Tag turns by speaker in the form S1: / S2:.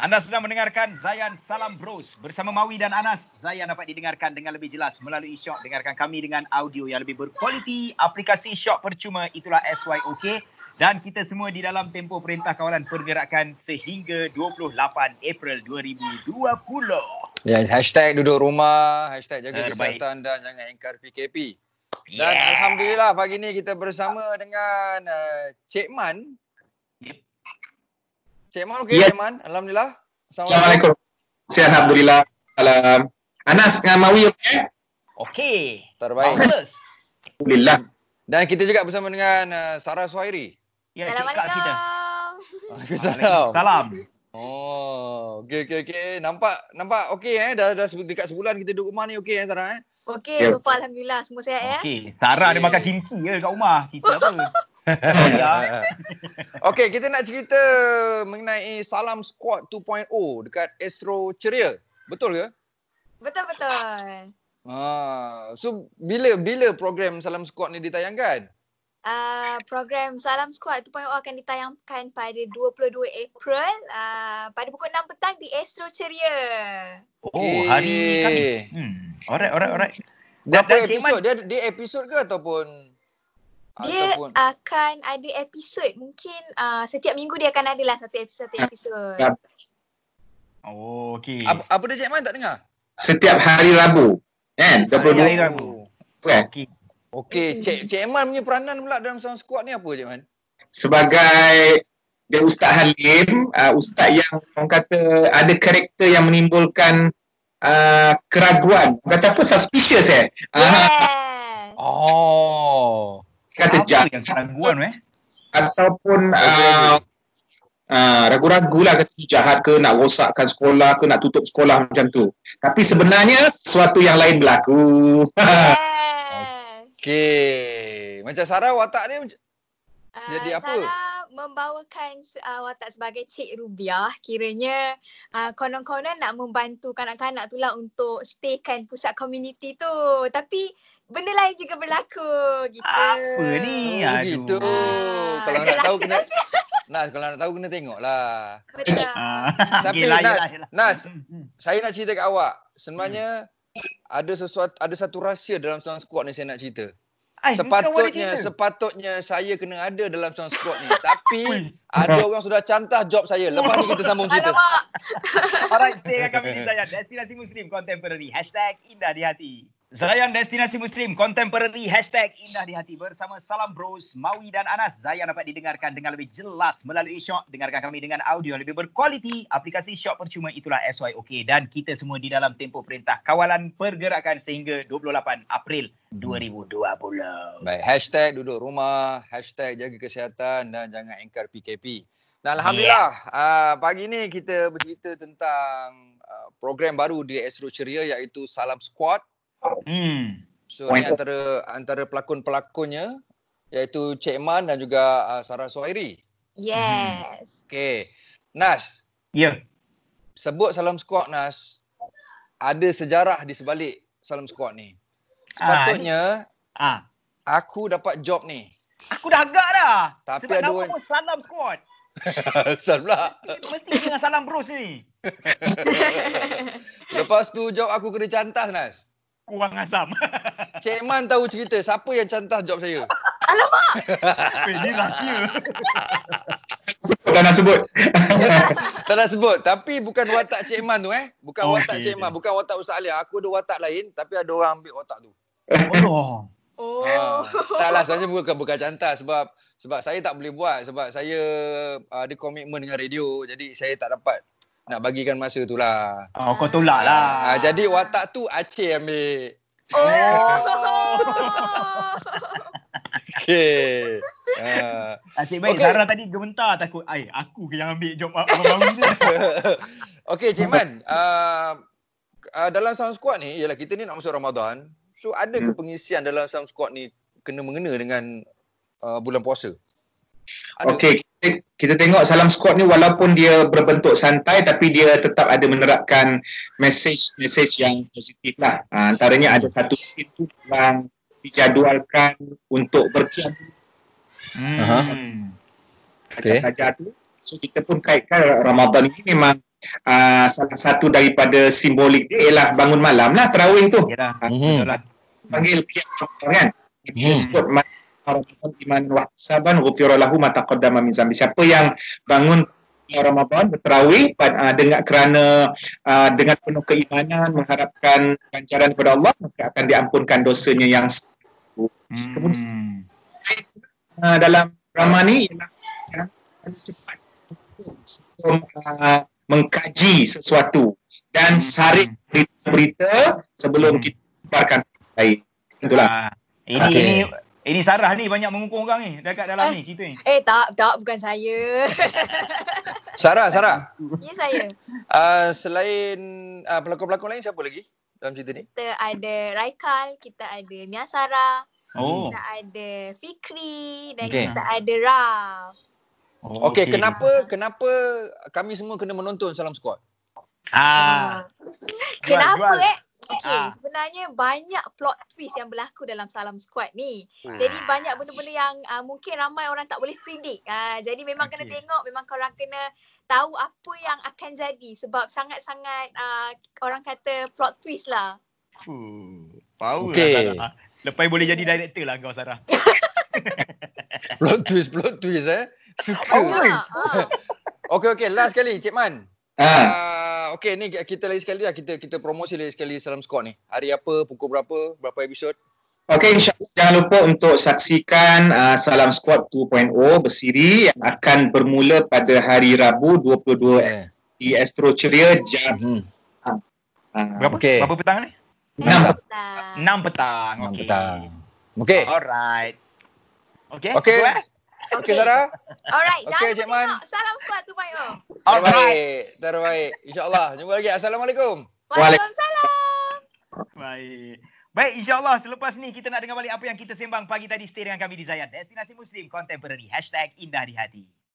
S1: Anda sedang mendengarkan Zayan Salam Bros bersama Mawi dan Anas. Zayan dapat didengarkan dengan lebih jelas melalui Shock. Dengarkan kami dengan audio yang lebih berkualiti. Aplikasi Shock percuma itulah SYOK. Dan kita semua di dalam tempoh Perintah Kawalan Pergerakan sehingga 28 April 2020.
S2: Ya, hashtag duduk rumah, hashtag jaga
S1: Terbaik.
S2: kesihatan dan jangan engkar PKP. Dan
S1: Yeah.
S2: Alhamdulillah pagi ni kita bersama dengan uh, Cik Man. Cik Man okey
S3: Yes.
S2: Cik Man? Alhamdulillah.
S3: Assalamualaikum. Saya Alhamdulillah. Salam. Anas dengan Mawi okey?
S1: Okey.
S2: Terbaik.
S3: Alhamdulillah.
S2: Dan kita juga bersama dengan uh, Sarah Suhairi.
S1: Ya, kak kita.
S2: Waalaikumsalam.
S1: Salam.
S2: Oh, okey okey okey. Nampak nampak okey eh dah dah dekat sebulan kita duduk rumah ni okey eh Sarah eh?
S4: Okey,
S3: Ya.
S4: so far Alhamdulillah semua sihat ya.
S1: Okey. Sarah ada
S2: Okey.
S1: makan kimchi ke kat rumah? Cerita apa?
S2: Okey, kita nak cerita mengenai Salam Squad 2.0 dekat Astro Ceria. Betul ke?
S4: Betul-betul.
S2: Ah, so bila bila program Salam Squad ni ditayangkan?
S4: Uh, program Salam Squad 2.0 akan ditayangkan pada 22 April uh, pada pukul 6 petang di Astro Ceria.
S1: Oh, hari. Khamis. Hmm. Alright, alright, alright. Cik
S2: episod? Dia dia episod ke ataupun
S4: Dia
S2: ataupun
S4: akan ada episod mungkin uh, setiap minggu dia akan ada lah satu episod satu episod.
S3: Ya.
S1: Oh, okey.
S2: apa, apa dia Cik Man tak dengar?
S3: Setiap hari Rabu. Kan?
S1: Hari
S3: 22
S1: Rabu.
S3: kan?
S1: Okey.
S2: Okey, Cik Cik Man punya peranan pula dalam Salam Squad ni apa Cik Man?
S3: Sebagai dia Ustaz Halim, uh, Ustaz yang orang kata ada karakter yang menimbulkan uh, keraguan. Kata apa? Suspicious eh? Uh,
S4: Yes.
S2: Oh.
S3: Kata
S1: yang keraguan eh?
S3: ataupun uh, uh, ragu-ragu lah kata jahat ke nak rosakkan sekolah ke nak tutup sekolah macam tu. Tapi sebenarnya sesuatu yang lain berlaku.
S2: Okey. Macam Sarah watak dia macam
S4: Uh,
S2: Jadi apa?
S4: Sarah membawakan uh, watak sebagai Cik Rubiah. Kiranya uh, konon-konon nak membantu kanak-kanak tu lah untuk staykan pusat komuniti tu. Tapi benda lain juga berlaku gitu.
S1: Apa ni?
S2: Oh,
S1: Aduh.
S2: gitu.
S4: Ah,
S2: Kalau nak tahu kena. Nas kalau nak tahu kena tengok lah.
S4: Betul.
S1: Ah,
S2: Tapi
S1: yelah,
S2: Nas,
S1: yelah, yelah.
S2: Nas,
S1: Hmm, hmm.
S2: saya nak cerita kat awak. Sebenarnya ada sesuatu ada satu rahsia dalam Sound Squad ni saya nak cerita.
S1: Boleh
S2: Sepatutnya
S1: cerita?
S2: sepatutnya saya kena ada dalam Sound Squad ni. Tapi ada orang sudah cantah job saya. Lepas ni kita sambung cerita.
S4: Alamak.
S1: Alright, stay dengan kami di Zayan. Destinasi Muslim Contemporary. Hashtag indah di hati. Zayan Destinasi Muslim Contemporary. Hashtag indah di hati. Bersama Salam Bros, Mawi dan Anas. Zayan dapat didengarkan dengan lebih jelas melalui Shock. Dengarkan kami dengan audio lebih berkualiti. Aplikasi Shock percuma itulah SYOK. Dan kita semua di dalam tempoh perintah kawalan pergerakan sehingga 28 April 2020.
S2: Baik, hashtag duduk rumah, hashtag jaga kesihatan dan jangan engkar PKP. Dan Alhamdulillah, uh, pagi ni kita bercerita tentang uh, program baru di Astro Ceria iaitu Salam Squad.
S1: Hmm.
S2: So ni antara antara pelakon-pelakonnya iaitu Cik Man dan juga uh, Sarah Suhairi.
S4: Yes.
S2: Okey. Nas,
S1: Ya.
S2: sebut Salam Squad Nas. Ada sejarah di sebalik Salam Squad ni. Sepatutnya
S1: Ah.
S2: aku dapat job ni.
S1: Aku dah agak dah.
S2: Tapi
S1: Sebab
S2: ada
S1: nama Salam Squad.
S2: Asal pula.
S1: Mesti dengan Salam Bros ni.
S2: Lepas tu job aku kena cantas Nas.
S1: Kurang asam.
S2: Cik Man tahu cerita siapa yang cantas job saya.
S4: Alamak.
S1: Eh, Ini rahsia.
S3: Sebut dah nak sebut.
S2: tak nak sebut. Tapi bukan watak Cik Man tu eh. Bukan
S1: Oh,
S2: watak Cik Man. Bukan watak Ustaz Alia. Aku ada watak lain tapi ada orang ambil watak tu.
S1: Oh.
S4: Oh.
S2: Ha. Taklah sebenarnya bukan bukan cantas sebab sebab saya tak boleh buat sebab saya uh, ada komitmen dengan radio jadi saya tak dapat nak bagikan masa tu lah.
S1: Oh, kau tolak lah.
S2: Ah, jadi watak tu Aceh ambil.
S4: Oh.
S2: Okey. Ah.
S1: Asyik baik.
S2: Okey.
S1: Sarah tadi gementar takut. Ai, aku ke yang ambil job abang-abang ni.
S2: Okey Cik Man, uh, uh, dalam Sound Squad ni ialah kita ni nak masuk Ramadan. So ada ke
S3: Hmm.
S2: pengisian dalam Sound Squad ni kena mengena dengan uh, bulan puasa? Ada.
S3: Okey, kita, tengok Salam Squad ni walaupun dia berbentuk santai tapi dia tetap ada menerapkan message-message yang positif lah. Ha, antaranya ada satu scene tu yang dijadualkan untuk berkiam
S1: Hmm.
S2: Aha.
S3: okay. belajar tu. So kita pun kaitkan Ramadan ini memang uh, salah satu daripada simbolik dia ialah bangun malam lah terawih tu.
S1: Yalah. Betul lah.
S3: Panggil pihak kan.
S2: Hmm.
S3: sebut Ramadan iman wa saban ghufira lahu ma taqaddama min zambi. Siapa yang bangun Ramadan berterawih uh, dengan kerana uh, dengan penuh keimanan mengharapkan ganjaran kepada Allah maka akan diampunkan dosanya yang
S1: Hmm.
S3: uh, dalam drama ni ialah cepat sebelum uh, mengkaji sesuatu dan saring berita-berita sebelum
S1: Hmm.
S3: kita sebarkan lain. Itulah.
S1: Ah, ini
S2: Okey.
S1: ini ini Sarah ni banyak mengukung orang ni dekat dalam
S4: Eh.
S1: ni cerita ni.
S4: Eh tak, tak bukan saya.
S2: Sarah, Sarah.
S4: ya saya.
S2: Uh, selain uh, pelakon-pelakon lain siapa lagi dalam cerita ni?
S4: Kita ada Raikal, kita ada Mia Sarah,
S1: Oh.
S4: kita ada Fikri dan
S2: Okey.
S4: kita ada Raf.
S1: oh
S2: Okey, kenapa kenapa kami semua kena menonton Salam Squad?
S1: Ah.
S4: Kenapa
S1: jual.
S4: eh? Okay,
S1: Ah.
S4: sebenarnya banyak plot twist yang berlaku dalam Salam Squad ni. Jadi banyak benda-benda yang uh, mungkin ramai orang tak boleh predict. Uh, jadi memang kena
S1: Okey.
S4: tengok, memang korang kena tahu apa yang akan jadi sebab sangat-sangat uh, orang kata plot twist lah.
S1: Fuh, power
S2: Okey.
S1: lah Sarah. Lepas boleh jadi director lah kau Sarah.
S2: Plot twist, plot twist eh. Suka.
S1: Oh.
S4: Ha, ha.
S2: Okey okey, last sekali Cik Man.
S3: Ah,
S2: Uh, okey ni kita lagi sekali lah kita kita promosi lagi sekali Salam Squad ni. Hari apa, pukul berapa, berapa episod?
S3: Okey, insyaAllah jangan lupa untuk saksikan uh, Salam Squad 2.0 bersiri yang akan bermula pada hari Rabu 22
S2: Eh.
S3: di Astro Ceria jam
S2: Hmm.
S3: uh,
S1: Berapa?
S2: Okey.
S1: Berapa petang ni?
S3: enam.
S4: Nah.
S1: 6 petang.
S2: Enam
S1: Okey.
S2: petang. Okey.
S1: Alright. Okey.
S2: Okey.
S1: eh?
S2: Okey Sarah.
S4: Alright,
S2: Okey,
S4: jangan
S2: Cik
S4: lupa
S2: Man.
S4: tengok Salam Squad 2.0.
S1: Alright.
S2: Terbaik. InsyaAllah. Jumpa lagi. Assalamualaikum.
S4: Waalaikumsalam.
S1: Baik. Baik, insyaAllah selepas ni kita nak dengar balik apa yang kita sembang pagi tadi. Stay dengan kami di Zayan. Destinasi Muslim Contemporary. Hashtag Indah di Hati.